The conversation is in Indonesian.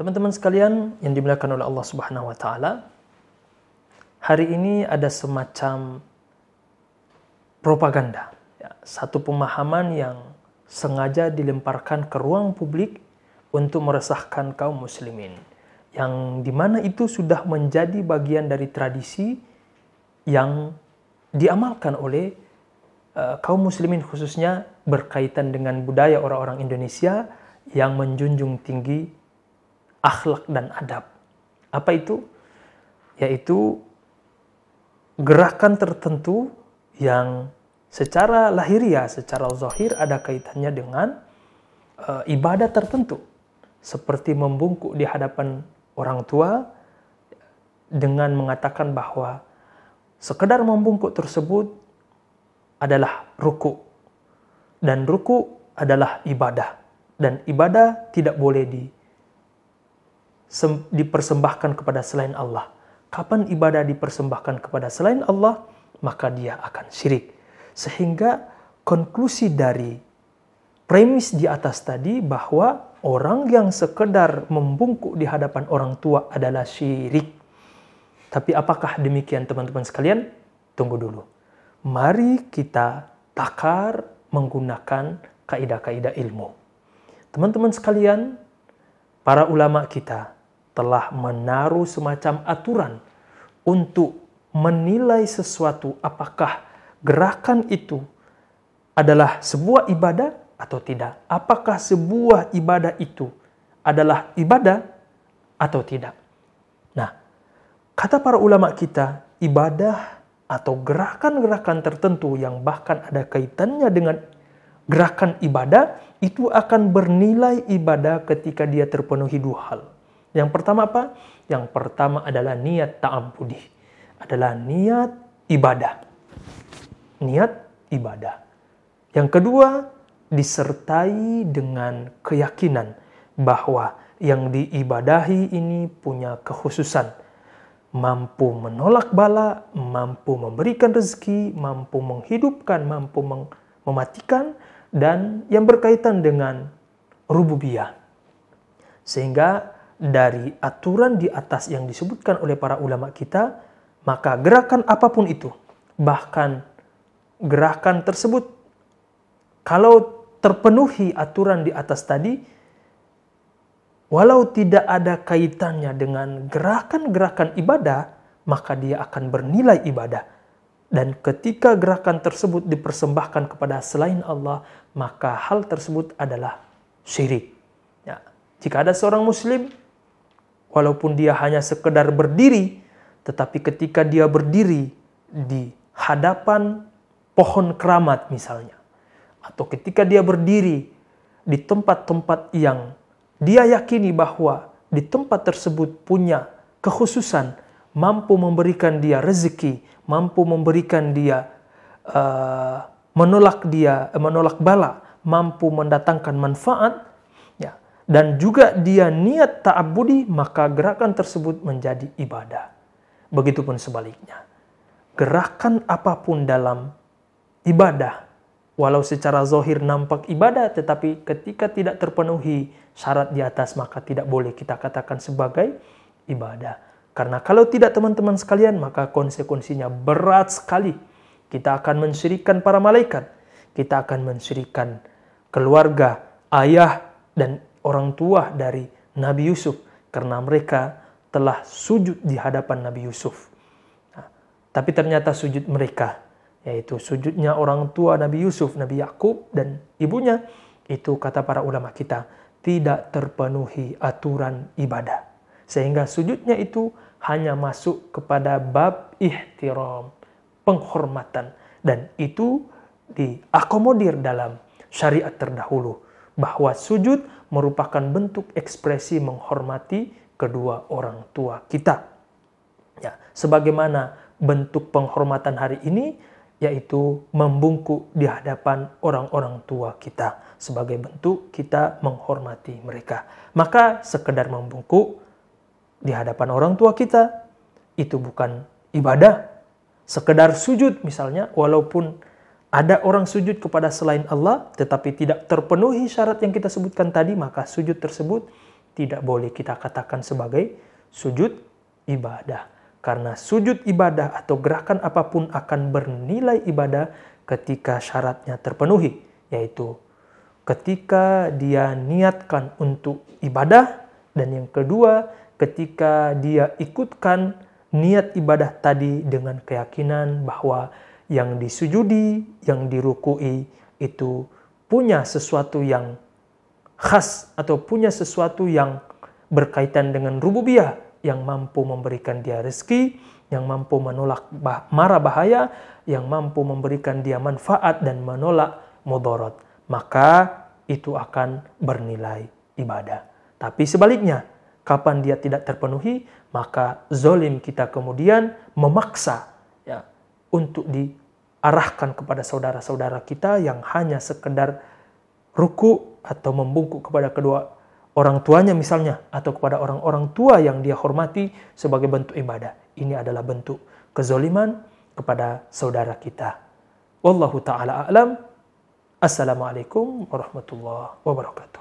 Teman-teman sekalian yang dimuliakan oleh Allah Subhanahu wa taala, hari ini ada semacam propaganda, ya, satu pemahaman yang sengaja dilemparkan ke ruang publik untuk meresahkan kaum muslimin. Yang di mana itu sudah menjadi bagian dari tradisi yang diamalkan oleh uh, kaum muslimin khususnya berkaitan dengan budaya orang-orang Indonesia yang menjunjung tinggi akhlak dan adab. Apa itu? Yaitu gerakan tertentu yang secara lahiriah, secara zahir ada kaitannya dengan uh, ibadah tertentu. Seperti membungkuk di hadapan orang tua dengan mengatakan bahwa sekedar membungkuk tersebut adalah ruku. Dan ruku adalah ibadah. Dan ibadah tidak boleh di, dipersembahkan kepada selain Allah. Kapan ibadah dipersembahkan kepada selain Allah, maka dia akan syirik. Sehingga konklusi dari premis di atas tadi bahwa orang yang sekedar membungkuk di hadapan orang tua adalah syirik. Tapi apakah demikian teman-teman sekalian? Tunggu dulu. Mari kita takar menggunakan kaidah-kaidah ilmu. Teman-teman sekalian, para ulama kita telah menaruh semacam aturan untuk menilai sesuatu apakah gerakan itu adalah sebuah ibadah atau tidak? Apakah sebuah ibadah itu adalah ibadah atau tidak? Nah, kata para ulama kita, ibadah atau gerakan-gerakan tertentu yang bahkan ada kaitannya dengan gerakan ibadah itu akan bernilai ibadah ketika dia terpenuhi dua hal. Yang pertama apa? Yang pertama adalah niat ta'ampudi. Adalah niat ibadah niat ibadah. Yang kedua, disertai dengan keyakinan bahwa yang diibadahi ini punya kekhususan, mampu menolak bala, mampu memberikan rezeki, mampu menghidupkan, mampu mematikan, dan yang berkaitan dengan rububiyah. Sehingga dari aturan di atas yang disebutkan oleh para ulama kita, maka gerakan apa pun itu, bahkan gerakan tersebut kalau terpenuhi aturan di atas tadi walau tidak ada kaitannya dengan gerakan-gerakan ibadah maka dia akan bernilai ibadah dan ketika gerakan tersebut dipersembahkan kepada selain Allah maka hal tersebut adalah syirik ya. jika ada seorang muslim walaupun dia hanya sekedar berdiri tetapi ketika dia berdiri di hadapan pohon keramat misalnya. Atau ketika dia berdiri di tempat-tempat yang dia yakini bahwa di tempat tersebut punya kekhususan, mampu memberikan dia rezeki, mampu memberikan dia uh, menolak dia uh, menolak bala, mampu mendatangkan manfaat, dan juga dia niat ta'abudi, maka gerakan tersebut menjadi ibadah. Begitupun sebaliknya. Gerakan apa pun dalam ibadah. Walau secara zohir nampak ibadah, tetapi ketika tidak terpenuhi syarat di atas, maka tidak boleh kita katakan sebagai ibadah. Karena kalau tidak teman-teman sekalian, maka konsekuensinya berat sekali. Kita akan mensyirikan para malaikat. Kita akan mensyirikan keluarga, ayah, dan orang tua dari Nabi Yusuf. Karena mereka telah sujud di hadapan Nabi Yusuf. Nah, tapi ternyata sujud mereka yaitu sujudnya orang tua Nabi Yusuf, Nabi Yakub dan ibunya itu kata para ulama kita tidak terpenuhi aturan ibadah. Sehingga sujudnya itu hanya masuk kepada bab ihtiram, penghormatan dan itu diakomodir dalam syariat terdahulu bahwa sujud merupakan bentuk ekspresi menghormati kedua orang tua kita. Ya, sebagaimana bentuk penghormatan hari ini yaitu membungkuk di hadapan orang-orang tua kita sebagai bentuk kita menghormati mereka. Maka sekedar membungkuk di hadapan orang tua kita itu bukan ibadah. Sekedar sujud misalnya walaupun ada orang sujud kepada selain Allah tetapi tidak terpenuhi syarat yang kita sebutkan tadi maka sujud tersebut tidak boleh kita katakan sebagai sujud ibadah. Karena sujud ibadah atau gerakan apa pun akan bernilai ibadah ketika syaratnya terpenuhi, yaitu ketika dia niatkan untuk ibadah dan yang kedua ketika dia ikutkan niat ibadah tadi dengan keyakinan bahwa yang disujudi, yang dirukui itu punya sesuatu yang khas atau punya sesuatu yang berkaitan dengan rububiyah yang mampu memberikan dia rezeki, yang mampu menolak bah mara bahaya, yang mampu memberikan dia manfaat dan menolak mudarat. Maka itu akan bernilai ibadah. Tapi sebaliknya, kapan dia tidak terpenuhi, maka zolim kita kemudian memaksa ya untuk diarahkan kepada saudara-saudara kita yang hanya sekedar ruku atau membungkuk kepada kedua orang tuanya misalnya atau kepada orang-orang tua yang dia hormati sebagai bentuk ibadah. Ini adalah bentuk kezoliman kepada saudara kita. Wallahu taala a'lam. Assalamualaikum warahmatullahi wabarakatuh.